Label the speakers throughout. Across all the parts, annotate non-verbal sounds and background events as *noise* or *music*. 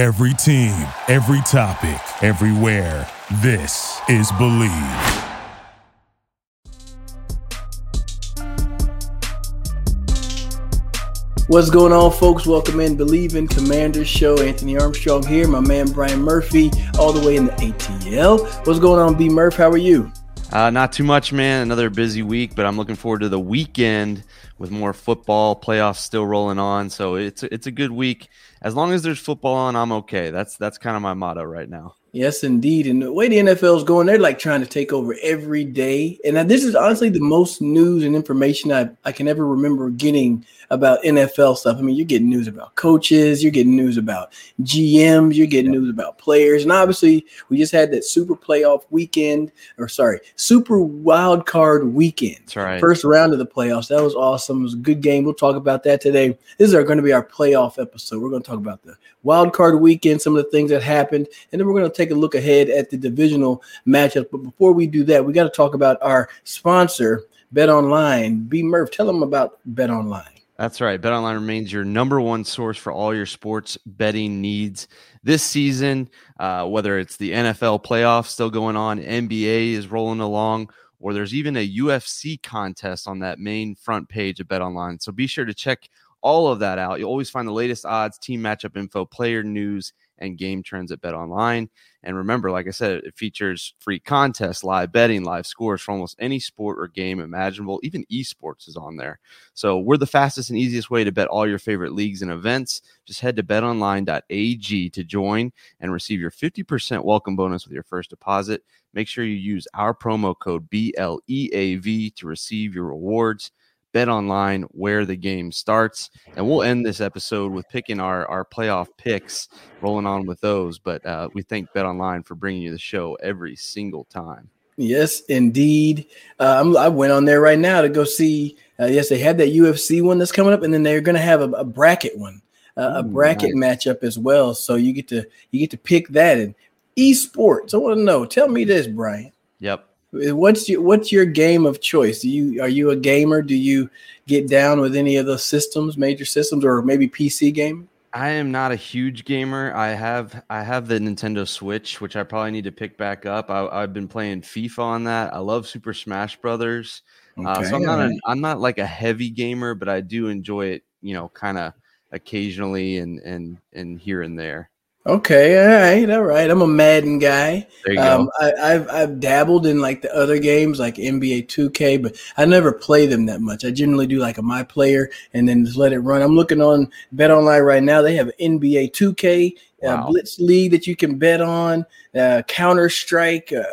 Speaker 1: Every team, every topic, everywhere. This is Bleav.
Speaker 2: What's going on, folks? Welcome in Bleav in Commanders Show. Anthony Armstrong here, my man Brian Murphy, all the way in the ATL. What's going on, B Murph? How are you?
Speaker 3: Uh, not too much, man. Another busy week, but I'm looking forward to the weekend with more football. Playoffs still rolling on, so it's it's a good week. As long as there's football on, I'm okay. That's that's kind of my motto right now.
Speaker 2: Yes, indeed. And the way the NFL is going, they're like trying to take over every day. And uh, this is honestly the most news and information I, I can ever remember getting about NFL stuff. I mean, you're getting news about coaches, you're getting news about GMs, you're getting news about players. And obviously, we just had that super playoff weekend, or sorry, super wild card weekend.
Speaker 3: That's right.
Speaker 2: First round of the playoffs. That was awesome. It was a good game. We'll talk about that today. This is going to be our playoff episode. We're going to talk about the wild card weekend, some of the things that happened, and then we're going to take a look ahead at the divisional matchup. But before we do that, we got to talk about our sponsor, Bet Online. B Murph, tell them about Bet Online.
Speaker 3: That's right. BetOnline remains your number one source for all your sports betting needs this season. Uh, whether it's the NFL playoffs still going on, NBA is rolling along, or there's even a UFC contest on that main front page of BetOnline. So be sure to check all of that out. You'll always find the latest odds, team matchup info, player news, and game trends at Bet Online. And remember, like I said, it features free contests, live betting, live scores for almost any sport or game imaginable. Even esports is on there. So we're the fastest and easiest way to bet all your favorite leagues and events. Just head to betonline.ag to join and receive your 50% welcome bonus with your first deposit. Make sure you use our promo code BLEAV to receive your rewards bet online where the game starts. And we'll end this episode with picking our, our playoff picks, rolling on with those. But uh, we thank Bet Online for bringing you the show every single time.
Speaker 2: Yes, indeed. Uh, i went on there right now to go see. Uh, yes, they had that UFC one that's coming up, and then they're going to have a, a, bracket one, uh, a bracket nice. matchup as well. So you get to you get to pick that and esports. I want to know. Tell me this, Brian.
Speaker 3: Yep.
Speaker 2: What's your what's your game of choice? Do you are you a gamer? Do you get down with any of the systems, major systems, or maybe PC game?
Speaker 3: I am not a huge gamer. I have I have the Nintendo Switch, which I probably need to pick back up. I, have been playing FIFA on that. I love Super Smash Brothers. Okay, uh, so I'm not a, I'm not like a heavy gamer, but I do enjoy it. You know, kind of occasionally and and and here and there.
Speaker 2: Okay, all right, all right. I'm a Madden guy.
Speaker 3: There you um,
Speaker 2: go. I, have I've dabbled in like the other games, like NBA 2K, but I never play them that much. I generally do like a my player and then just let it run. I'm looking on Bet Online right now. They have NBA 2K, uh, wow. uh, Blitz League that you can bet on, uh, Counter Strike, uh,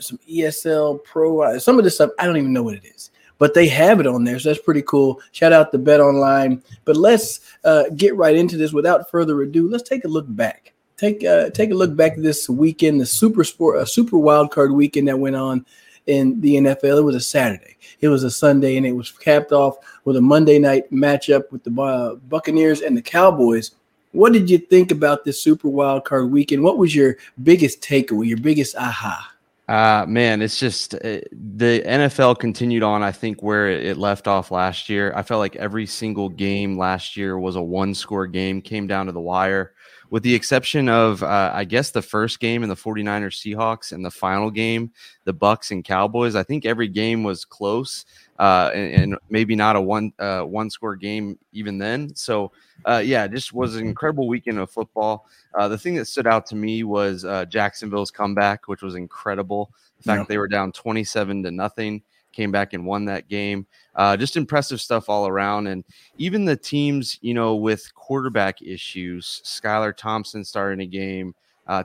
Speaker 2: some ESL Pro. Uh, some of this stuff I don't even know what it is but they have it on there. So that's pretty cool. Shout out to Bet Online. But let's uh, get right into this without further ado. Let's take a look back. Take uh, take a look back this weekend, the super sport, a super wild card weekend that went on in the NFL. It was a Saturday. It was a Sunday, and it was capped off with a Monday night matchup with the uh, Buccaneers and the Cowboys. What did you think about this super wild card weekend? What was your biggest takeaway, your biggest aha?
Speaker 3: Uh, man, it's just uh, the NFL continued on, I think, where it left off last year. I felt like every single game last year was a one score game, came down to the wire, with the exception of, uh, I guess, the first game in the 49ers Seahawks and the final game, the Bucs and Cowboys. I think every game was close uh, and, and, maybe not a one uh, one score game even then. So uh, yeah, just was an incredible weekend of football. Uh, the thing that stood out to me was uh, Jacksonville's comeback, which was incredible. The fact they were down twenty seven to nothing, came back and won that game. Uh, just impressive stuff all around, and even the teams you know with quarterback issues, Skylar Thompson starting a game.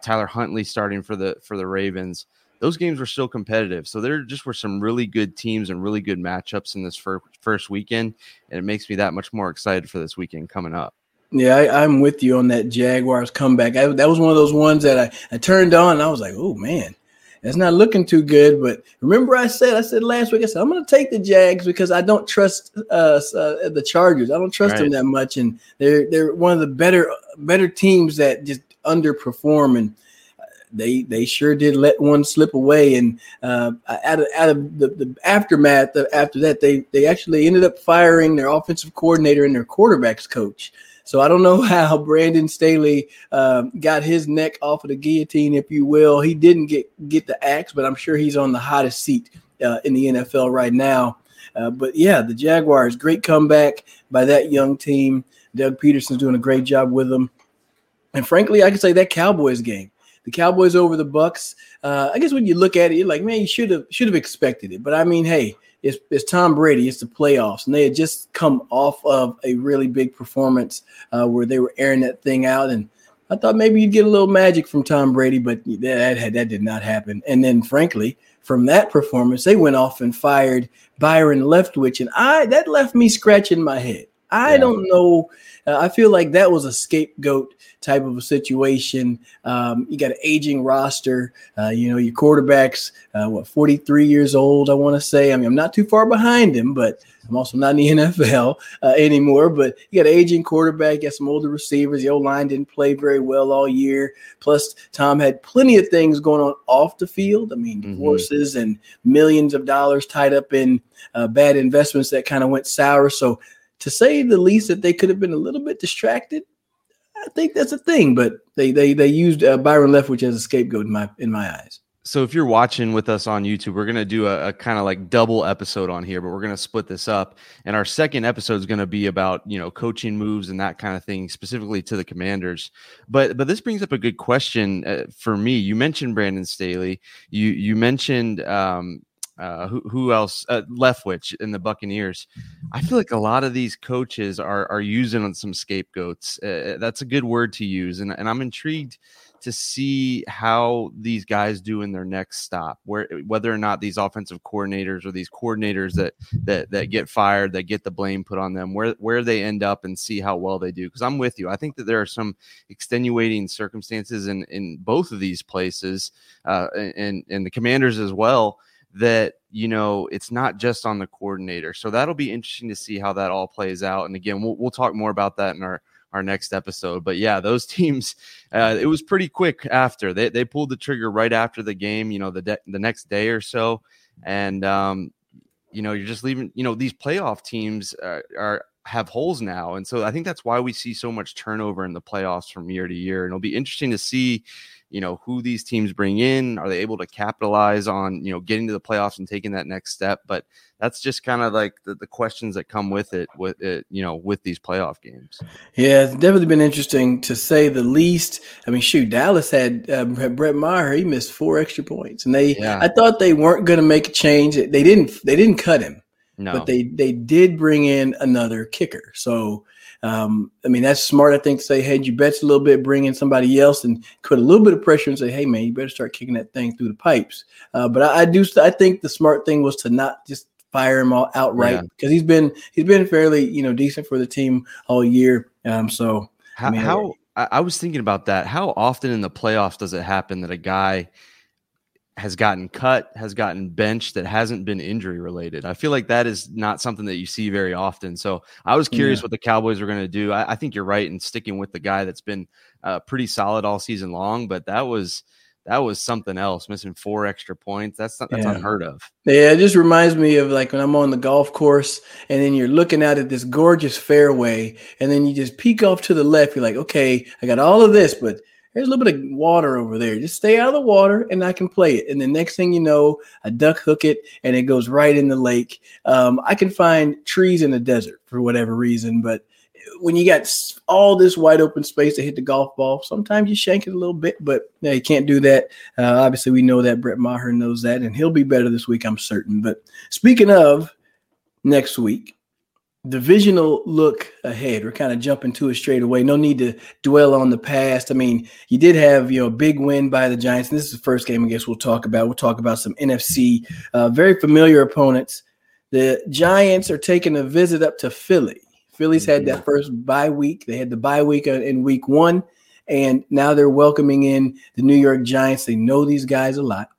Speaker 3: Tyler Huntley starting for the for the Ravens those games were still competitive. So there just were some really good teams and really good matchups in this fir- first weekend, and it makes me that much more excited for this weekend coming up.
Speaker 2: Yeah, I, am with you on that Jaguars comeback. I, that was one of those ones that I, I turned on and I was like, oh man, that's not looking too good. But remember, I said I said last week, I said I'm going to take the Jags because I don't trust uh, uh, the Chargers. I don't trust right. them that much, and they're they're one of the better better teams that just underperform and they they sure did let one slip away. And uh, out of out of the, the aftermath after that, they they actually ended up firing their offensive coordinator and their quarterbacks coach. So I don't know *laughs* how Brandon Staley um, got his neck off of the guillotine, if you will. He didn't get get the axe, but I'm sure he's on the hottest seat uh, in the NFL right now. Uh, but yeah, the Jaguars, great comeback by that young team. Doug Pederson's doing a great job with them. And frankly, I can say that Cowboys game, the Cowboys over the Bucs. Uh, I guess when you look at it, you're like, man, you should have should have expected it. But I mean, hey, it's, it's Tom Brady. It's the playoffs, and they had just come off of a really big performance uh, where they were airing that thing out, and I thought maybe you'd get a little magic from Tom Brady, but that had, that did not happen. And then, frankly, from that performance, they went off and fired Byron Leftwich, and I that left me scratching my head. I yeah. don't know. Uh, I feel like that was a scapegoat type of a situation. Um, you got an aging roster. Uh, you know, your quarterback's uh, what 43 years old. I want to say. I mean, I'm not too far behind him, but I'm also not in the *laughs* NFL uh, anymore. But you got an aging quarterback. You got some older receivers. The old line didn't play very well all year. Plus, Tom had plenty of things going on off the field. I mean, mm-hmm. divorces and millions of dollars tied up in uh, bad investments that kind of went sour. So to say the least that they could have been a little bit distracted, I think that's a thing. But they they they used uh, Byron Leftwich as a scapegoat in my in my eyes.
Speaker 3: So if you're watching with us on YouTube, we're gonna do a, a kind of like double episode on here, but we're gonna split this up. And our second episode is gonna be about you know coaching moves and that kind of thing, specifically to the Commanders. But but this brings up a good question uh, for me. You mentioned Brandon Staley. You you mentioned um, uh, who, who else? Uh, Leftwich in the Buccaneers. I feel like a lot of these coaches are are using some scapegoats. Uh, that's a good word to use, and and I'm intrigued to see how these guys do in their next stop. Where whether or not these offensive coordinators or these coordinators that that that get fired, that get the blame put on them, where where they end up, and see how well they do. Because I'm with you. I think that there are some extenuating circumstances in in both of these places, uh, and and the Commanders as well that you know it's not just on the coordinator. So that'll be interesting to see how that all plays out. And again we'll, we'll talk more about that in our our next episode. But yeah those *laughs* teams uh, it was pretty quick after. They, they pulled the trigger right after the game you know the de- the next day or so. And um you know you're just leaving you know these playoff teams uh, are have holes now. And so i think that's why we see so much turnover in the playoffs from year to year. And it'll be interesting to see you know who these teams bring in are they able to capitalize on you know getting to the playoffs and taking that next step? But that's just kind of like the, the questions that come with it with it you know with these playoff games.
Speaker 2: Yeah it's definitely been interesting to say the least. I mean shoot dallas had uh, Brett Maher he missed four extra points and they yeah. i thought they weren't going to make a change. They didn't they didn't cut him no. but they they did bring in another kicker. So um, I mean, that's smart, I think, to say, hey, you bets a little bit, bring in somebody else and put a little bit of pressure and say, hey, man, you better start kicking that thing through the pipes. Uh, but I, I, do, I think the smart thing was to not just fire him all outright because he's been, he's been fairly, you know, decent for the team all year. Um, so,
Speaker 3: how, I, mean, how I was thinking about that. How often in the playoffs does it happen that a guy has gotten cut, has gotten benched that hasn't been injury related. I feel like that is not something that you see very often. So I was curious yeah. what the Cowboys were going to do. I, I, think you're right in sticking with the guy that's been uh, pretty solid all season long, but that was that was something else. Missing four extra points. That's not, that's yeah. unheard of.
Speaker 2: Yeah, it just reminds me of like when I'm on the golf course and then you're looking out at this gorgeous fairway, and then you just peek off to the left. You're like, okay, I got all of this, but there's a little bit of water over there. Just stay out of the water and I can play it. And the next thing you know, I duck hook it and it goes right in the lake. Um, I can find trees in the desert for whatever reason, but when you got all this wide open space to hit the golf ball, sometimes you shank it a little bit, but yeah, you can't do that. Uh, obviously, we know that Brett Maher knows that, and he'll be better this week, I'm certain. But speaking of next week, divisional look ahead. We're kind of jumping to it straight away. No need to dwell on the past. I mean, you did have you know a big win by the Giants. And this is the first game I guess we'll talk about. We'll talk about some NFC uh, very familiar opponents. The Giants are taking a visit up to Philly. Philly's had that first bye week. They had the bye week in week one, and now they're welcoming in the New York Giants. They know these guys a lot,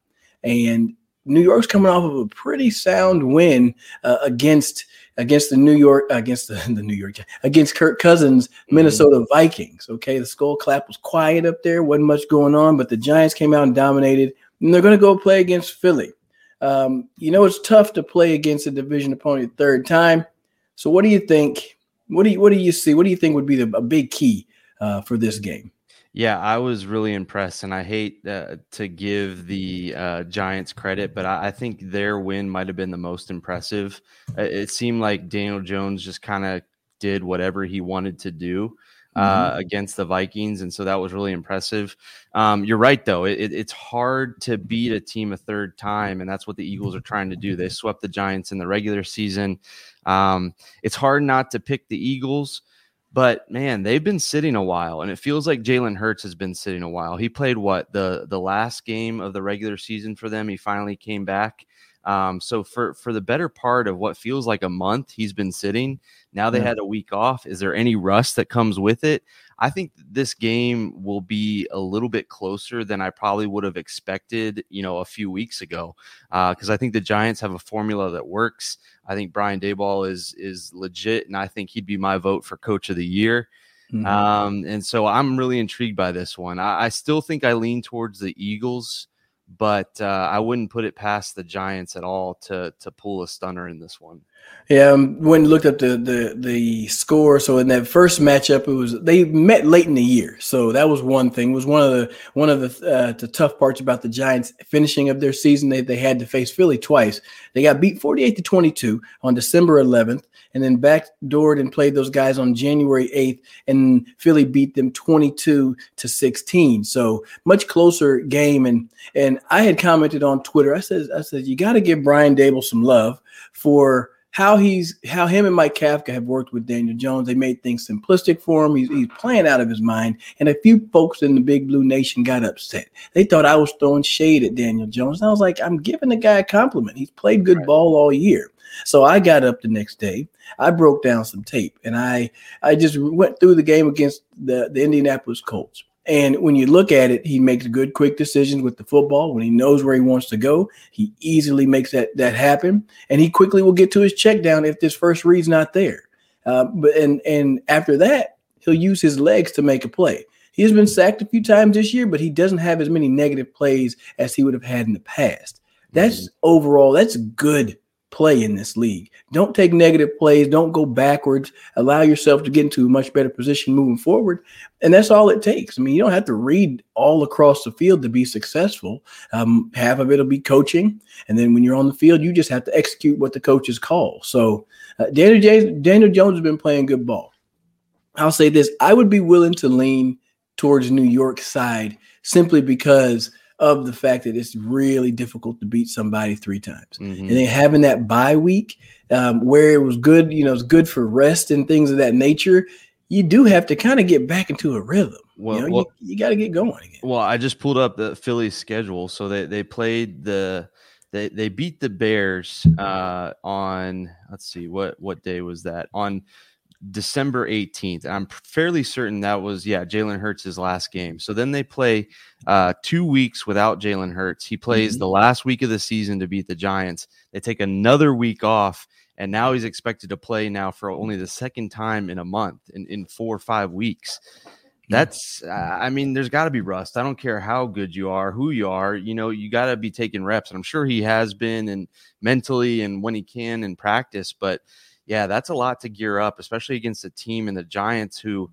Speaker 2: and New York's coming off of a pretty sound win uh, against against the New York against the, *laughs* the New York against Kirk Cousins mm-hmm. Minnesota mm-hmm. Vikings. Okay, the Skol clap was quiet up there, wasn't much going on, but the Giants came out and dominated, and they're going to go play against Philly. Um, you know, it's tough to play against a division opponent third time. So, what do you think What do you what do you see? What do you think would be the, a big key uh, for this game?
Speaker 3: Yeah, I was really impressed, and I hate uh, to give the uh, Giants credit, but I, I, think their win might have been the most impressive. It seemed like Daniel Jones just kind of did whatever he wanted to do uh, mm-hmm. against the Vikings, and so that was really impressive. Um, you're right, though; it, it's hard to beat a team a third time, and that's what the Eagles are trying to do. They swept the Giants in the regular season. Um, it's hard not to pick the Eagles. But man, they've been sitting a while, and it feels like Jalen Hurts has been sitting a while. He played what the the last game of the regular season for them. He finally came back. Um, so for for the better part of what feels like a month, he's been sitting. Now they yeah. had a week off. Is there any rust that comes with it? I think this game will be a little bit closer than I probably would have expected, you know, a few weeks ago, because uh, I think the Giants have a formula that works. I think Brian Daboll is is legit, and I think he'd be my vote for Coach of the Year. Mm-hmm. Um, and so I'm really intrigued by this one. I, I still think I lean towards the Eagles but uh, I wouldn't put it past the Giants at all to to pull a stunner in this one.
Speaker 2: Yeah, um, when looked up the, the the score, so in that first matchup, it was they met late in the year, so that was one thing. It was one of the one of the uh, the tough parts about the Giants finishing of their season. They they had to face Philly twice. They got beat forty eight to twenty two on December eleventh, and then backdoored and played those guys on January 8th, and Philly beat them 22 to 16. So much closer game. And and I had commented on Twitter. I said, I said, you got to give Brian Daboll some love for how he's how him and Mike Kafka have worked with Daniel Jones. They made things simplistic for him. He's, he's playing out of his mind. And a few folks in the Big Blue Nation got upset. They thought I was throwing shade at Daniel Jones. And I was like, I'm giving the guy a compliment. He's played good right. ball all year. So I got up the next day. I broke down some tape and I I just went through the game against the, the Indianapolis Colts. And when you look at it, he makes good, quick decisions with the football. When he knows where he wants to go, he easily makes that that happen, and he quickly will get to his check down if this first read's not there. Uh, but and and after that, he'll use his legs to make a play. He has been sacked a few times this year, but he doesn't have as many negative plays as he would have had in the past. That's mm-hmm. overall that's good play in this league. Don't take negative plays. Don't go backwards. Allow yourself to get into a much better position moving forward. And that's all it takes. I mean, you don't have to read all across the field to be successful. Um, half of it will be coaching. And then when you're on the field, you just have to execute what the coaches call. So uh, Daniel, J- Daniel Jones has been playing good ball. I'll say this I would be willing to lean towards New York side simply because – of the fact that it's really difficult to beat somebody three times. Mm-hmm. And then having that bye week um, where it was good, you know, it's good for rest and things of that nature. You do have to kind of get back into a rhythm. Well, you, know, well, you, you got to get going again.
Speaker 3: Well, I just pulled up the Philly schedule. So they, they played the they, they beat the Bears uh, on let's see what what day was that on December 18th. I'm fairly certain that was, yeah, Jalen Hurts' last game. So then they play uh, two weeks without Jalen Hurts. He plays mm-hmm. the last week of the season to beat the Giants. They take another week off, and now he's expected to play now for only the second time in a month, in, in four or five weeks. That's, uh, I mean, there's got to be rust. I don't care how good you are, who you are, you know, you got to be taking reps. And I'm sure he has been, and mentally and when he can in practice, but yeah, that's a lot to gear up, especially against a team and the Giants who,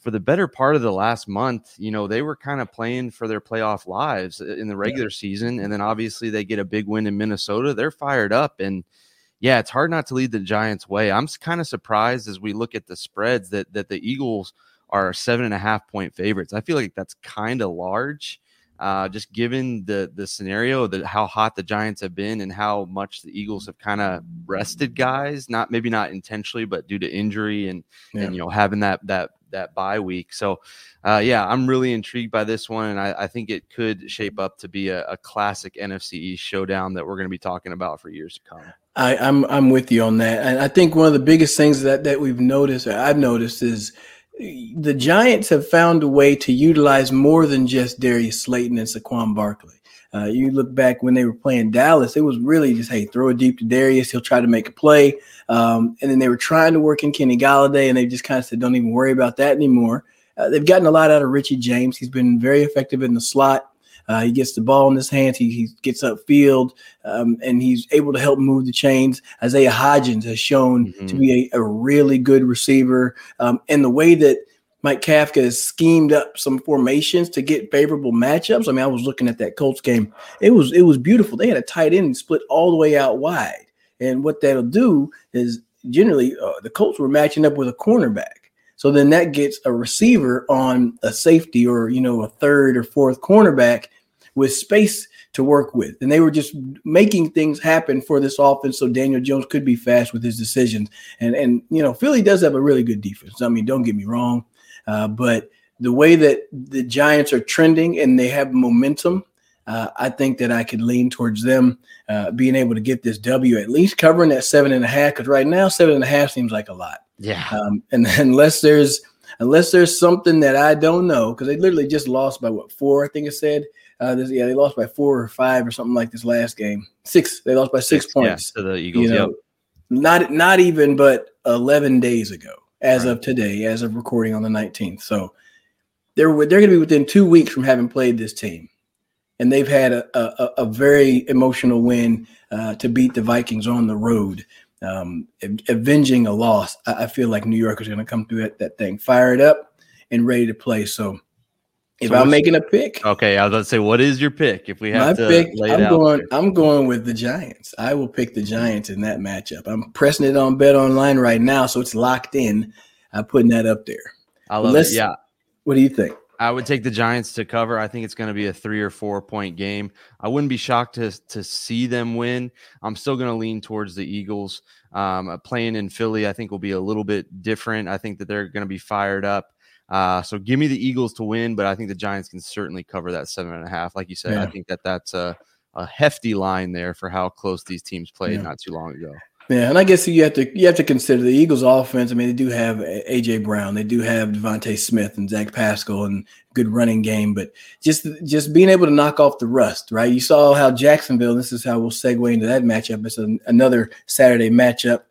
Speaker 3: for the better part of the last month, you know, they were kind of playing for their playoff lives in the regular yeah. season. And then obviously they get a big win in Minnesota. They're fired up. And yeah, it's hard not to lead the Giants' way. I'm kind of surprised as we look at the spreads that that the Eagles are seven and a half point favorites. I feel like that's kind of large uh, just given the the scenario that how hot the Giants have been and how much the Eagles have kind of rested guys, not maybe not intentionally, but due to injury and yeah. and you know having that that that bye week. So, uh, yeah, I'm really intrigued by this one, and I, I think it could shape up to be a, a classic NFC East showdown that we're going to be talking about for years to come.
Speaker 2: I, I'm I'm with you on that, and I think one of the biggest things that that we've noticed, I've noticed, is the Giants have found a way to utilize more than just Darius Slayton and Saquon Barkley. Uh, you look back when they were playing Dallas, it was really just, hey, throw it deep to Darius. He'll try to make a play. Um, and then they were trying to work in Kenny Golladay, and they just kind of said, don't even worry about that anymore. Uh, they've gotten a lot out of Richie James. He's been very effective in the slot. Uh, he gets the ball in his hands. He, he gets upfield, um, and he's able to help move the chains. Isaiah Hodgins has shown mm-hmm. to be a, a, really good receiver. Um, and the way that Mike Kafka has schemed up some formations to get favorable matchups. I mean, I was looking at that Colts game. It was it was beautiful. They had a tight end split all the way out wide. And what that'll do is generally uh, the Colts were matching up with a cornerback. So then that gets a receiver on a safety or, you know, a third or fourth cornerback with space to work with. And they were just making things happen for this offense so Daniel Jones could be fast with his decisions. And, and you know, Philly does have a really good defense. I mean, don't get me wrong. Uh, but the way that the Giants are trending and they have momentum, uh, I think that I could lean towards them uh, being able to get this W, at least covering that seven and a half. Because right now, seven and a half seems like a lot.
Speaker 3: Yeah.
Speaker 2: Um, and *laughs* unless there's unless there's something that I don't know, because they literally just lost by what four? I think it said. Uh, this, yeah, they lost by four or five or something like this last game. Six. They lost by six, six points
Speaker 3: yeah, to the Eagles. You know, yep.
Speaker 2: Not not even but eleven days ago, as right. of today, as of recording on the nineteenth. So they're they're going to be within two weeks from having played this team, and they've had a a, a very emotional win uh, to beat the Vikings on the road um, avenging a loss. I, I, feel like New York is going to come through that, that thing fired up and ready to play. So if so I'm making a pick,
Speaker 3: okay, I was about to say, what is your pick? If we have my
Speaker 2: pick, I'm going. I'm going with the Giants. I will pick the Giants in that matchup. I'm pressing it on Bet Online right now, so it's locked in. I'm putting that up there.
Speaker 3: I love Let's, it. Yeah.
Speaker 2: What do you think?
Speaker 3: I would take the Giants to cover. I think it's going to be a three or four point game. I wouldn't be shocked to to see them win. I'm still going to lean towards the Eagles. Um, uh, playing in Philly, I think will be a little bit different. I think that they're going to be fired up. Uh, so give me the Eagles to win, but I think the Giants can certainly cover that seven and a half. Like you said, yeah. I think that that's a, a hefty line there for how close these teams played yeah. not too long ago.
Speaker 2: Yeah, and I guess you have to you have to consider the Eagles' offense. I mean, they do have AJ Brown, they do have DeVonta Smith and Zach Pascal, and good running game. But just just being able to knock off the rust, right? You saw how Jacksonville. This is how we'll segue into that matchup. It's an, another Saturday matchup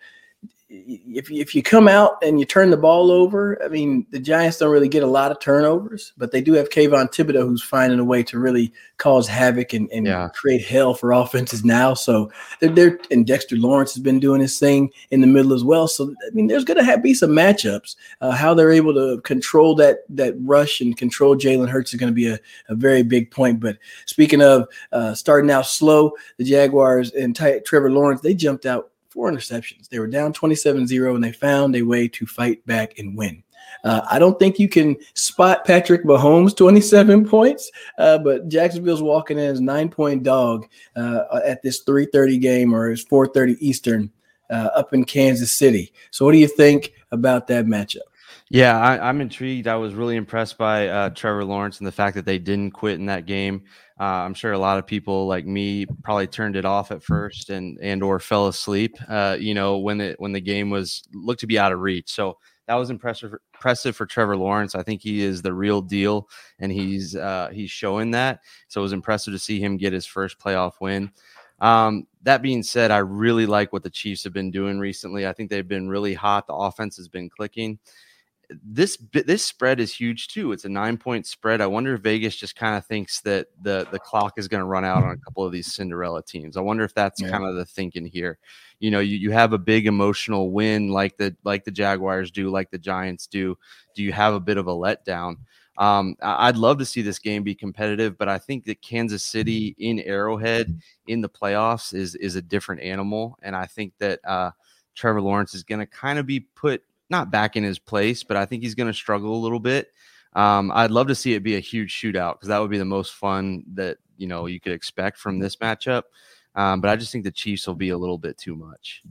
Speaker 2: if if you come out and you turn the ball over, I mean, the Giants don't really get a lot of turnovers, but they do have Kayvon Thibodeaux who's finding a way to really cause havoc and, and yeah. create hell for offenses now. So they're, they're and Dexter Lawrence has been doing his thing in the middle as well. So I mean, there's going to be some matchups. Uh, how they're able to control that that rush and control Jalen Hurts is going to be a, a very big point. But speaking of uh, starting out slow, the Jaguars and Ty- Trevor Lawrence they jumped out four interceptions. They were down 27 0 and they found a way to fight back and win. Uh, I don't think you can spot Patrick Mahomes 27 *laughs* points, uh, but Jacksonville's walking in as nine point dog uh, at this 3:30 game or it's 4:30 Eastern uh, up in Kansas City. So, what do you think about that matchup?
Speaker 3: Yeah, I, am intrigued. I was really impressed by uh, Trevor Lawrence and the fact that they didn't quit in that game. Uh, I'm sure a lot of people like me probably turned it off at first and and or fell asleep. Uh, you know when it when the game was looked to be out of reach. So that was impressive impressive for Trevor Lawrence. I think he is the real deal, and he's uh, he's showing that. So it was impressive to see him get his first playoff win. Um, that being said, I really like what the Chiefs have been doing recently. I think they've been really hot. The offense has been clicking this this spread is huge too. It's a nine point spread. I wonder if Vegas just kind of thinks that the the clock is going to run out on a *laughs* couple of these Cinderella teams. I wonder if that's yeah. kind of the thinking here. You know, you, you have a big emotional win like the like the Jaguars do, like the Giants do. Do you have a bit of a letdown? Um, I'd love to see this game be competitive, but I think that Kansas City in Arrowhead in the playoffs is is a different animal, and I think that uh, Trevor Lawrence is going to kind of be put not back in his place, but I think he's going to struggle a little bit. Um, I'd love to see it be a huge shootout because that would be the most fun that you know you could expect from this matchup. Um, but I just think the Chiefs will be a little bit too much.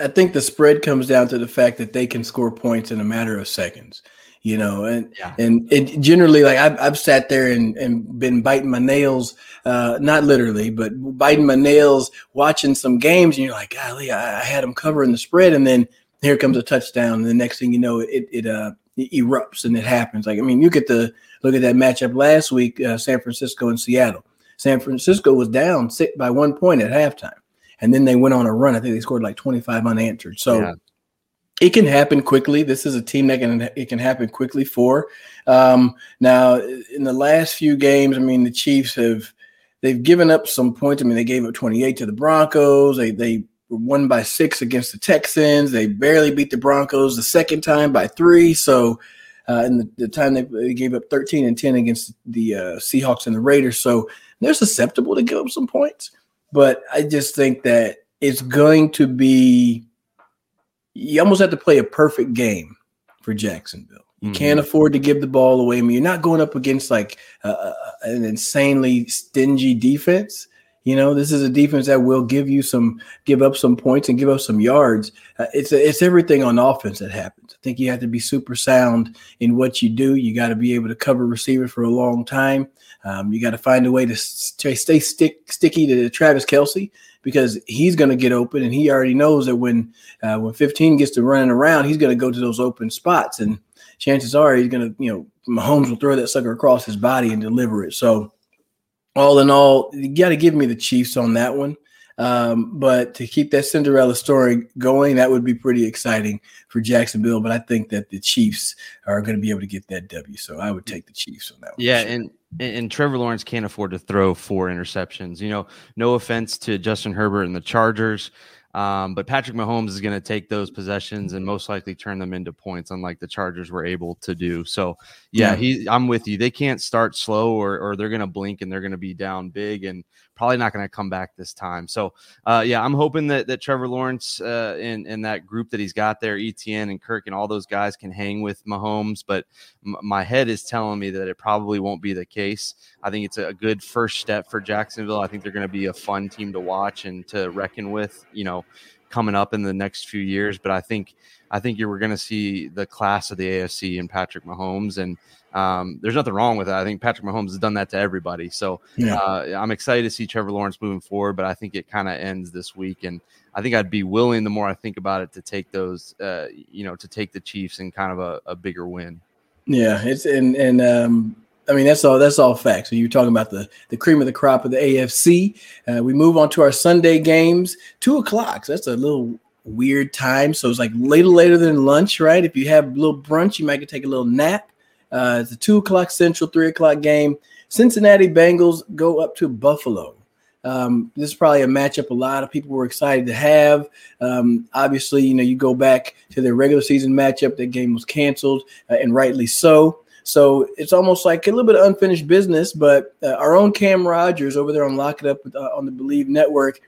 Speaker 2: I think the spread comes down to the fact that they can score points in a matter of seconds. You know, and yeah. and it generally like I've, I've sat there and, and been biting my nails, uh, not literally, but biting my nails watching some games, and you're like, golly, I, I had them covering the spread, and then here comes a touchdown, and the next thing you know, it it uh it erupts and it happens. Like I mean, you get to look at that matchup last week, uh, San Francisco and Seattle. San Francisco was down six by one point at halftime, and then they went on a run. I think they scored like 25 unanswered. So. Yeah. it can happen quickly. This is a team that can it can happen quickly for. Um, now, in the last few games, I mean, the Chiefs have they've given up some points. I mean, they gave up 28 to the Broncos. They they won by six against the Texans. They barely beat the Broncos the second time by three. So, uh, and the, the, time they, they, gave up 13 and 10 against the uh, Seahawks and the Raiders. So they're susceptible to give up some points. But I just think that it's going to be, you almost have to play a perfect game for Jacksonville. You mm-hmm. can't afford to give the ball away. I mean, you're not going up against like uh, an insanely stingy defense. You know, this is a defense that will give you some, give up some points and give up some yards. Uh, it's it's everything on offense that happens. I think you have to be super sound in what you do. You got to be able to cover receivers for a long time. Um, you got to find a way to stay, stay stick sticky to Travis Kelce because he's going to get open, and he already knows that when uh, when 15 gets to running around, he's going to go to those open spots, and chances are he's going to, you know, Mahomes will throw that sucker across his body and deliver it. So all in all, you got to give me the Chiefs on that one. Um, but to keep that Cinderella story going, that would be pretty exciting for Jacksonville. But I think that the Chiefs are going to be able to get that W. So I would take the Chiefs on that one.
Speaker 3: Yeah, sure. and and Trevor Lawrence can't afford to throw four interceptions. You know, no offense to Justin Herbert and the Chargers. Um, but Patrick Mahomes is going to take those possessions and most likely turn them into points, unlike the Chargers were able to do. So, yeah, yeah. he, I'm with you. They can't start slow, or, or they're going to blink and they're going to be down big. And probably not going to come back this time. So, uh, yeah, I'm hoping that that Trevor Lawrence uh, and and that group that he's got there, ETN and Kirk and all those guys can hang with Mahomes. But m- my head is telling me that it probably won't be the case. I think it's a good first step for Jacksonville. I think they're going to be a fun team to watch and to reckon with. You know, coming up in the next few years. But I think I think you were going to see the class of the AFC and Patrick Mahomes and um, there's nothing wrong with that. I think Patrick Mahomes has done that to everybody. So yeah. uh, I'm excited to see Trevor Lawrence moving forward, but I think it kind of ends this week. And I think I'd be willing, the more I think about it, to take those, uh, you know, to take the Chiefs in kind of a, a bigger win.
Speaker 2: Yeah, it's and and um, I mean that's all that's all facts. So you're talking about the the cream of the crop of the AFC. Uh, we move on to our Sunday games, two o'clock. So that's a little weird time. So it's like later later than lunch, right? If you have a little brunch, you might take a little nap. Uh, it's a two o'clock Central, three o'clock game. Cincinnati Bengals go up to Buffalo. Um, this is probably a matchup a lot of people were excited to have. Um, obviously, you know, you go back to their regular season matchup, that game was canceled, uh, and rightly so. So it's almost like a little bit of unfinished business. But uh, our own Cam Rogers over there on Lock It Up uh, on the Bleav Network,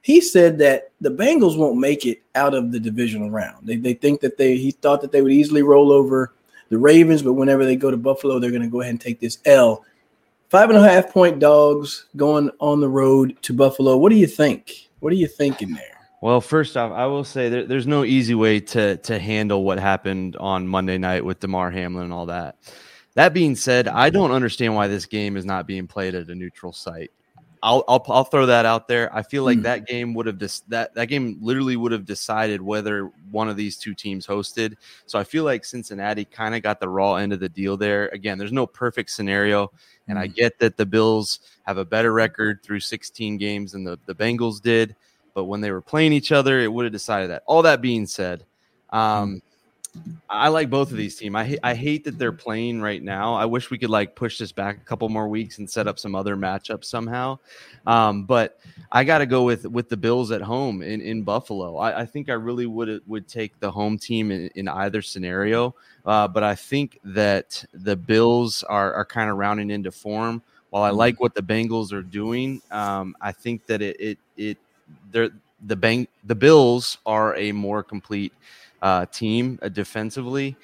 Speaker 2: he said that the Bengals won't make it out of the divisional round. They, they think that they he thought that they would easily roll over the Ravens, but whenever they go to Buffalo, they're going to go ahead and take this L. Five and a half point dogs going on the road to Buffalo. What do you think? What are you thinking there?
Speaker 3: Well, first off, I will say there, there's no easy way to to handle what happened on Monday night with Damar Hamlin and all that. That being said, I don't understand why this game is not being played at a neutral site. I'll, I'll I'll throw that out there. I feel like mm. that game would have dis- that that game literally would have decided whether one of these two teams hosted. So I feel like Cincinnati kind of got the raw end of the deal there. Again, there's no perfect scenario, and I mm. get that the Bills have a better record through 16 games than the the Bengals did, but when they were playing each other, it would have decided that. All that being said, um, mm. I like both of these teams. I I hate that they're playing right now. I wish we could like push this back a couple more weeks and set up some other matchups somehow. Um, but I got to go with with the Bills at home in, in Buffalo. I, I think I really would would take the home team in, in either scenario. Uh, but I think that the Bills are are kind of rounding into form. While I like what the Bengals are doing, um, I think that it it it they're the bank the Bills are a more complete uh, team uh, defensively.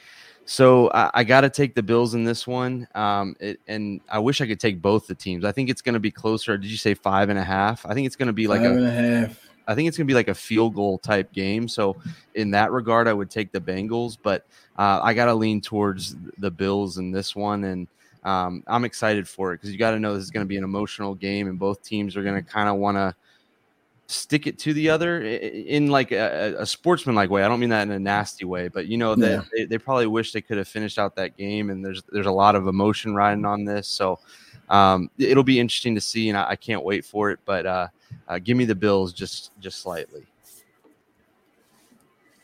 Speaker 3: So I, I got to take the Bills in this one, um, it, and I wish I could take both the teams. I think it's going to be closer. Did you say five and a half? I think it's going to be like
Speaker 2: five a, and a half.
Speaker 3: I think it's going to be like a field goal type game. So in that regard, I would take the Bengals, but uh, I got to lean towards the Bills in this one, and um, I'm excited for it because you got to know this is going to be an emotional game, and both teams are going to kind of want to stick it to the other in like a, a sportsman-like way. I don't mean that in a nasty way, but you know that yeah. they, they, probably wish they could have finished out that game. And there's there's a lot of emotion riding on this, so um, it'll be interesting to see, and I, I can't wait for it. But uh, uh, give me the Bills just just slightly.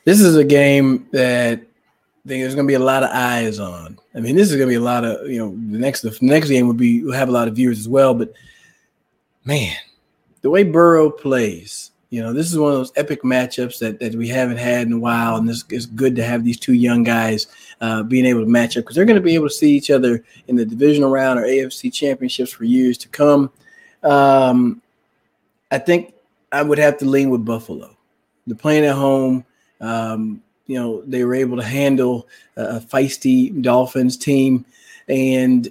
Speaker 2: This is a game that I think there's going to be a lot of eyes on. I mean, this is going to be a lot of you know the next the next game will be will have a lot of viewers as well. But man, the way Burrow plays, you know, this is one of those epic matchups that, that we haven't had in a while, and this is good to have these two young guys uh, being able to match up because they're going to be able to see each other in the divisional round or AFC championships for years to come. Um, I think I would have to lean with Buffalo. They're playing at home. Um, you know, they were able to handle a feisty Dolphins team, and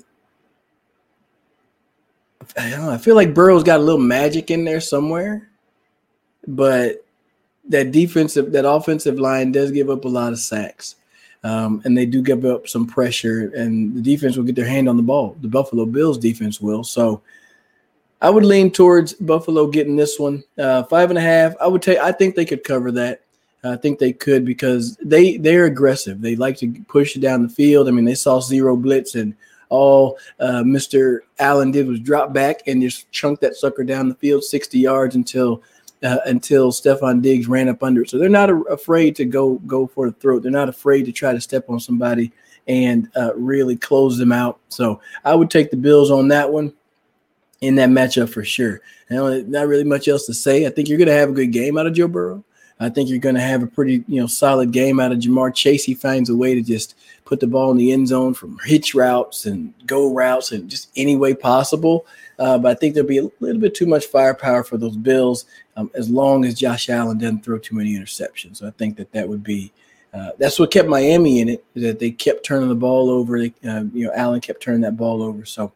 Speaker 2: I know. I feel like Burrow's got a little magic in there somewhere, but that defensive, that offensive line does give up a lot of sacks, um, and they do give up some pressure, and the defense will get their hand on the ball. The Buffalo Bills defense will. So, I would lean towards Buffalo getting this one uh, five and a half. I would take. I think they could cover that. I think they could because they they're aggressive. They like to push down the field. I mean, they saw zero blitz and all uh, Mr. Allen did was drop back and just chunk that sucker down the field 60 yards until uh, until Stefon Diggs ran up under it. So they're not a- afraid to go go for the throat. They're not afraid to try to step on somebody and uh, really close them out. So I would take the Bills on that one in that matchup for sure. And not really much else to say. I think you're going to have a good game out of Joe Burrow. I think you're going to have a pretty, you know, solid game out of Ja'Marr Chase. He finds a way to just put the ball in the end zone from hitch routes and go routes and just any way possible. Uh, but I think there'll be a little bit too much firepower for those Bills um, as long as Josh Allen doesn't throw too many interceptions. So I think that that would be uh, that's what kept Miami in it. That they kept turning the ball over. They, uh, you know, Allen kept turning that ball over. So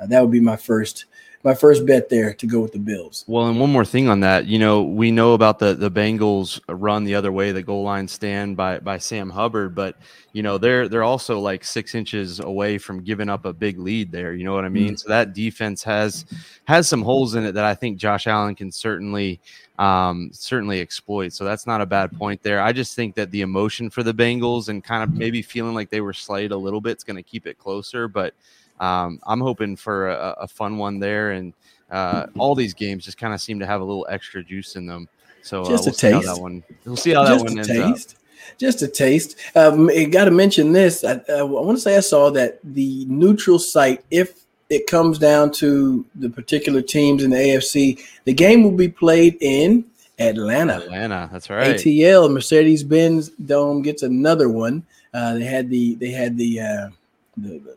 Speaker 2: uh, that would be my first my first bet there to go with the Bills.
Speaker 3: Well, and one more thing on that, you know, we know about the the Bengals run the other way, the goal line stand by by Sam Hubbard, but you know they're they're also like six inches away from giving up a big lead there. You know what I mean? Mm-hmm. So that defense has has some holes in it that I think Josh Allen can certainly um, certainly exploit. So that's not a bad point there. I just think that the emotion for the Bengals and kind of maybe feeling like they were slighted a little bit is going to keep it closer, but um, I'm hoping for a, a, fun one there, and uh, all these games just kind of seem to have a little extra juice in them. So uh,
Speaker 2: just
Speaker 3: we'll
Speaker 2: a taste.
Speaker 3: that one. We'll see how just that one ends taste. up.
Speaker 2: Just a taste. Um, got to mention this. I, I want to say I saw that the neutral site, if it comes down to the particular teams in the AFC, the game will be played in Atlanta.
Speaker 3: Atlanta, that's right.
Speaker 2: ATL Mercedes Benz Dome gets another one. Uh, they had the they had the, uh, the, the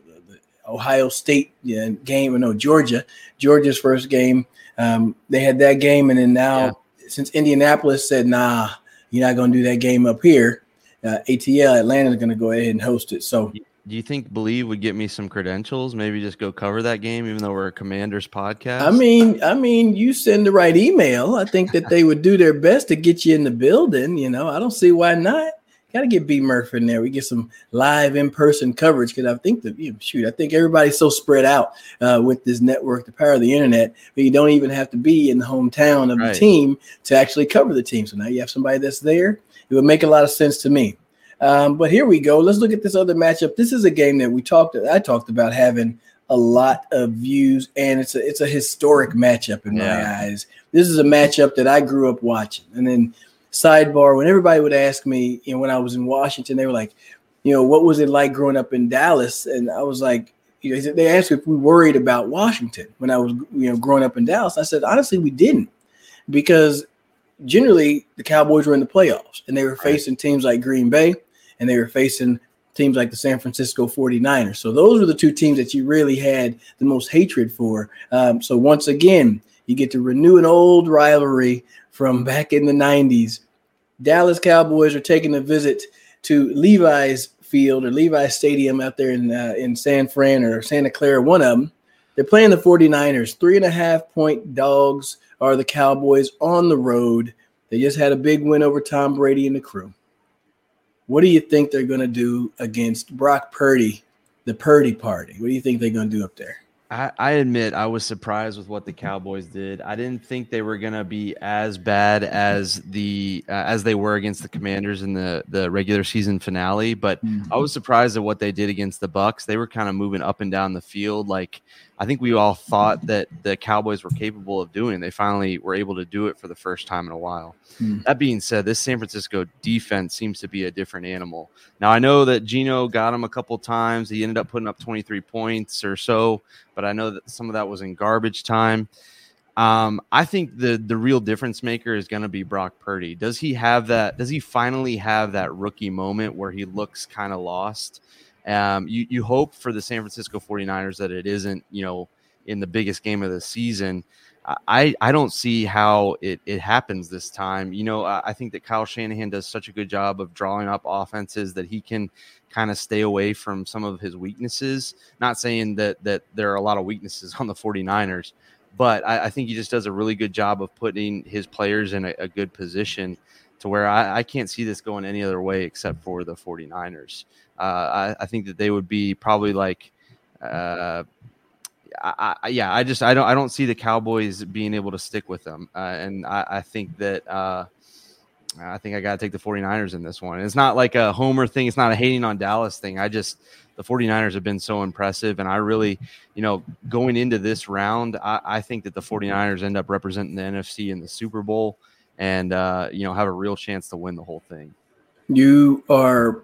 Speaker 2: Ohio State game, or no, Georgia, Georgia's first game. Um, they had that game, and then now yeah. since Indianapolis said, "Nah, you're not going to do that game up here," uh, ATL Atlanta is going to go ahead and host it. So,
Speaker 3: do you think Bleav would get me some credentials? Maybe just go cover that game, even though we're a Commanders podcast.
Speaker 2: I mean, I mean, you send the right email. I think that they would do their best to get you in the building. You know, I don't see why not got to get B Murph in there. We get some live in person coverage because I think that you know, shoot, I think everybody's so spread out uh, with this network, the power of the internet, but you don't even have to be in the hometown of right. the team to actually cover the team. So now you have somebody that's there. It would make a lot of sense to me. Um, but here we go. Let's look at this other matchup. This is a game that we talked. I talked about having a lot of views, and it's a it's a historic matchup in yeah. my eyes. This is a matchup that I grew up watching, and then sidebar when everybody would ask me, you know, when I was in Washington, they were like, you know, what was it like growing up in Dallas? And I was like, you know, they asked me if we worried about Washington when I was, you know, growing up in Dallas. I said, honestly, we didn't, because generally the Cowboys were in the playoffs and they were facing teams like Green Bay and they were facing teams like the San Francisco 49ers. So those were the two teams that you really had the most hatred for. Um, so once again, you get to renew an old rivalry from back in the 90s. Dallas Cowboys are taking a visit to Levi's Field or Levi's Stadium out there in uh, in San Fran or Santa Clara, one of them. They're playing the 49ers. Three and a half point dogs are the Cowboys on the road. They just had a big win over Tom Brady and the crew. What do you think they're going to do against Brock Purdy, the Purdy party? What do you think they're going to do up there?
Speaker 3: I, I admit I was surprised with what the Cowboys did. I didn't think they were going to be as bad as the uh, as they were against the Commanders in the the regular season finale, but mm-hmm. I was surprised at what they did against the Bucs. They were kind of moving up and down the field like I think we all thought that the Cowboys were capable of doing. They finally were able to do it for the first time in a while. Mm. That being said, this San Francisco defense seems to be a different animal. Now I know that Geno got him a couple times. He ended up putting up 23 points or so, but I know that some of that was in garbage time. Um, I think the the real difference maker is going to be Brock Purdy. Does he have that? Does he finally have that rookie moment where he looks kind of lost? Um, you, you hope for the San Francisco 49ers that it isn't, you know, in the biggest game of the season. I, I don't see how it, it happens this time. You know, I, think that Kyle Shanahan does such a good job of drawing up offenses that he can kind of stay away from some of his weaknesses. Not saying that that there are a lot of weaknesses on the 49ers, but I, I think he just does a really good job of putting his players in a, a good position to where I, I, can't see this going any other way except for the 49ers. Uh, I, I, think that they would be probably like, uh, I, yeah, I just I don't I don't see the Cowboys being able to stick with them, uh, and I, think that uh, I think I got to take the 49ers in this one. And It's not like a homer thing. It's not a hating on Dallas thing. I just the 49ers have been so impressive, and I really, you know, going into this round, I, I think that the 49ers end up representing the NFC in the Super Bowl and uh, you know have a real chance to win the whole thing.
Speaker 2: You are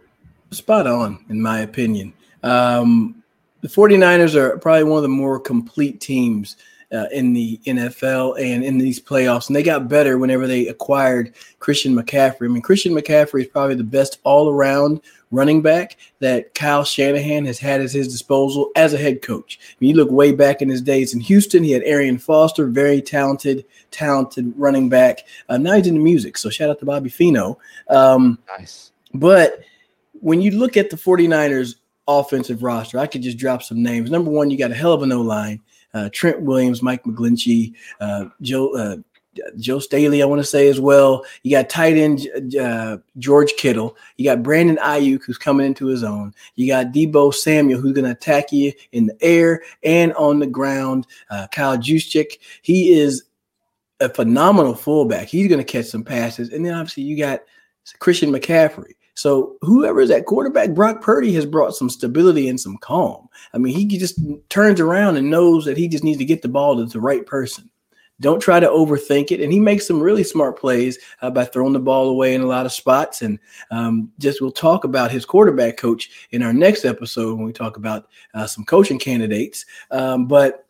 Speaker 2: spot on, in my opinion. Um, the 49ers are probably one of the more complete teams uh, in the NFL and in these playoffs. And they got better whenever they acquired Christian McCaffrey. I mean, Christian McCaffrey is probably the best all around running back that Kyle Shanahan has had at his disposal as a head coach. I mean, you look way back in his days in Houston, he had Arian Foster, very talented, talented running back. Uh, now he's in the music. So shout out to Bobby Feeno. Um,
Speaker 3: nice.
Speaker 2: But when you look at the 49ers offensive roster, I could just drop some names. Number one, you got a hell of an O line. Uh, Trent Williams, Mike McGlinchey, uh, Joe uh, Joe Staley, I want to say as well. You got tight end uh, George Kittle. You got Brandon Aiyuk, who's coming into his own. You got Deebo Samuel, who's going to attack you in the air and on the ground. Uh, Kyle Juszczyk, he is a phenomenal fullback. He's going to catch some passes. And then obviously you got Christian McCaffrey. So whoever is at quarterback, Brock Purdy has brought some stability and some calm. I mean, he just turns around and knows that he just needs to get the ball to the right person. Don't try to overthink it. And he makes some really smart plays uh, by throwing the ball away in a lot of spots. And um, just we'll talk about his quarterback coach in our next episode when we talk about uh, some coaching candidates. Um, but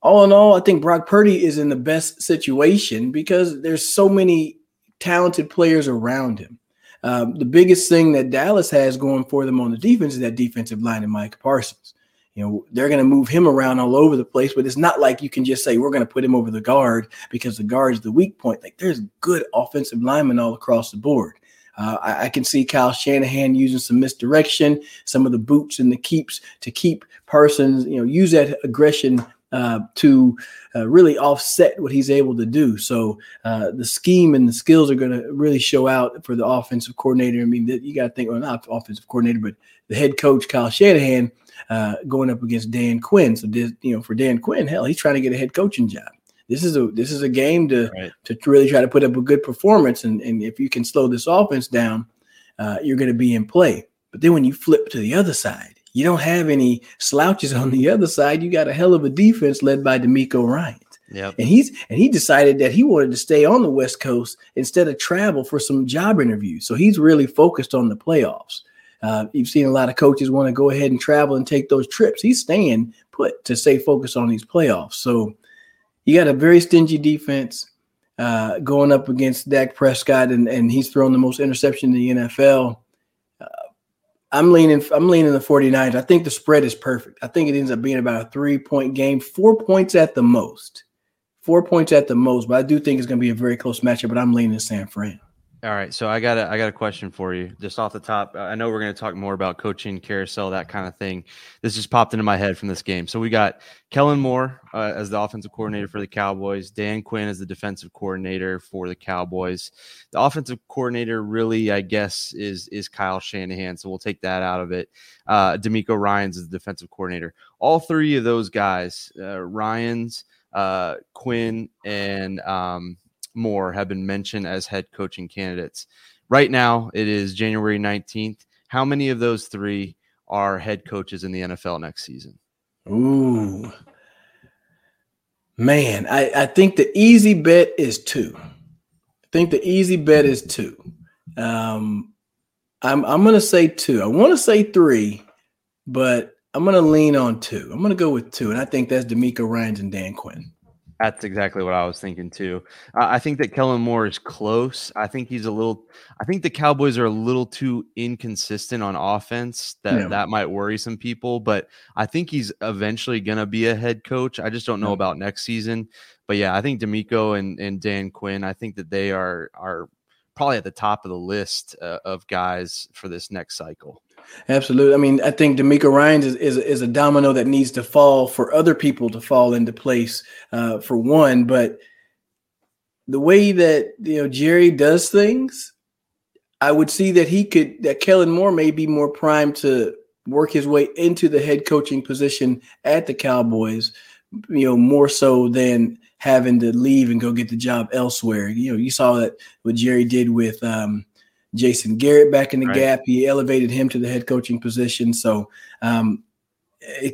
Speaker 2: all in all, I think Brock Purdy is in the best situation because there's so many talented players around him. Um, the biggest thing that Dallas has going for them on the defense is that defensive line and Micah Parsons. You know, they're going to move him around all over the place, but it's not like you can just say we're going to put him over the guard because the guard is the weak point. Like there's good offensive linemen all across the board. Uh, I, I, can see Kyle Shanahan using some misdirection, some of the boots and the keeps to keep Parsons, you know, use that aggression uh, to uh, really offset what he's able to do. So uh, the scheme and the skills are going to really show out for the offensive coordinator. I mean, you got to think, well, not offensive coordinator, but the head coach Kyle Shanahan uh, going up against Dan Quinn. So this, you know, for Dan Quinn, hell, he's trying to get a head coaching job. This is a this is a game to right. to really try to put up a good performance, and and if you can slow this offense down, uh, you're going to be in play. But then when you flip to the other side you don't have any slouches on the other side. You got a hell of a defense led by DeMeco Ryan.
Speaker 3: Yep.
Speaker 2: And he's and he decided that he wanted to stay on the West Coast instead of travel for some job interviews. So he's really focused on the playoffs. Uh, you've seen a lot of coaches want to go ahead and travel and take those trips. He's staying put to stay focused on these playoffs. So you got a very stingy defense uh, going up against Dak Prescott, and, and he's thrown the most interception in the NFL. I'm leaning. I'm leaning the 49ers. I think the spread is perfect. I think it ends up being about a three point game, four points at the most, four points at the most. But I do think it's going to be a very close matchup. But I'm leaning San Fran.
Speaker 3: All right, so I got a I got a question for you, just off the top. I know we're going to talk more about coaching, carousel, that kind of thing. This just popped into my head from this game. So we got Kellen Moore uh, as the offensive coordinator for the Cowboys, Dan Quinn as the defensive coordinator for the Cowboys. The offensive coordinator, really, I guess, is is Kyle Shanahan. So we'll take that out of it. Uh, DeMeco Ryans is the defensive coordinator. All three of those guys, uh, Ryans, uh, Quinn, and um, Moore have been mentioned as head coaching candidates. Right now, it is January 19th. How many of those three are head coaches in the NFL next season?
Speaker 2: Ooh. Man, I, I think the easy bet is two. I think the easy bet is two. Um, I'm I'm gonna say two. I want to say three, but I'm gonna lean on two. I'm gonna go with two, and I think that's DeMeco Ryans and Dan Quinn.
Speaker 3: That's exactly what I was thinking too. Uh, I think that Kellen Moore is close. I think he's a little. I think the Cowboys are a little too inconsistent on offense. That yeah. that might worry some people. But I think he's eventually going to be a head coach. I just don't know yeah. about next season. But yeah, I think DeMeco and and Dan Quinn. I think that they are are probably at the top of the list uh, of guys for this next cycle.
Speaker 2: Absolutely. I mean, I think DeMeco Ryans is, is, is, a domino that needs to fall for other people to fall into place uh, for one. But the way that you know Jerry does things, I would see that he could that Kellen Moore may be more primed to work his way into the head coaching position at the Cowboys. You know, more so than having to leave and go get the job elsewhere. You know, you saw that what Jerry did with um, Jason Garrett back in the right. gap. He elevated him to the head coaching position. So um,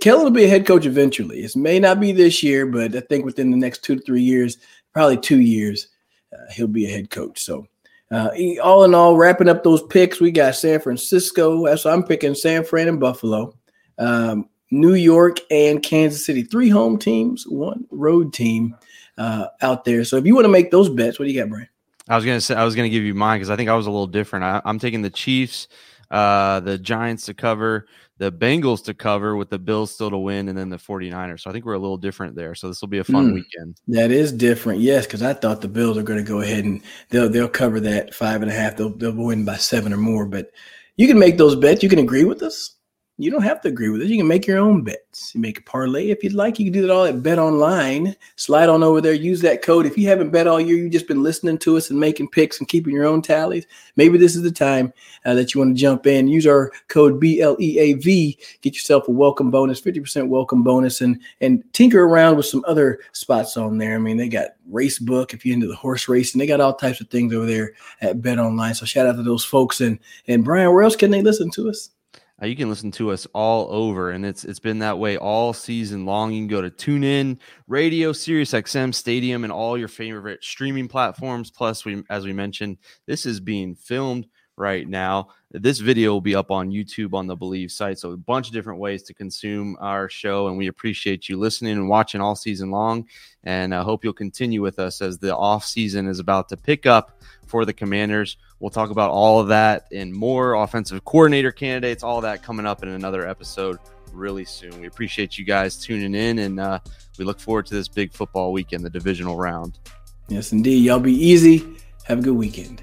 Speaker 2: Kellen will be a head coach eventually. It may not be this year, but I think within the next two to three years, probably two years, uh, he'll be a head coach. So uh, all in all, wrapping up those picks, we got San Francisco. So I'm picking San Fran and Buffalo, um, New York and Kansas City. Three home teams, one road team uh, out there. So if you want to make those bets, what do you got, Brian?
Speaker 3: I was gonna say I was gonna give you mine because I think I was a little different. I, am taking the Chiefs, uh, the Giants to cover, the Bengals to cover with the Bills still to win, and then the 49ers. So I think we're a little different there. So this will be a fun mm, weekend.
Speaker 2: That is different, yes, because I thought the Bills are going to go ahead and they'll they'll cover that five and a half. They'll they'll win by seven or more. But you can make those bets. You can agree with us you don't have to agree with it. You can make your own bets. You make a parlay if you'd like. You can do that all at Bet Online. Slide on over there. Use that code. If you haven't bet all year, you've just been listening to us and making picks and keeping your own tallies. Maybe this is the time uh, that you want to jump in. Use our code BLEAV. Get yourself a welcome bonus, fifty percent welcome bonus, and and tinker around with some other spots on there. I mean, they got race book if you're into the horse racing. They got all types of things over there at Bet Online. So shout out to those folks. And and Brian, where else can they listen to us?
Speaker 3: Uh, you can listen to us all over, and it's it's been that way all season long. You can go to TuneIn, Radio, Sirius XM, Stadium, and all your favorite streaming platforms. Plus, we as we mentioned, this is being filmed right now. This video will be up on YouTube on the Bleav site. So, a bunch of different ways to consume our show. And we appreciate you listening and watching all season long. And I hope you'll continue with us as the off season is about to pick up for the Commanders. We'll talk about all of that and more offensive coordinator candidates, all that coming up in another episode really soon. We appreciate you guys tuning in and uh, we look forward to this big football weekend, the divisional round.
Speaker 2: Yes, indeed. Y'all be easy. Have a good weekend.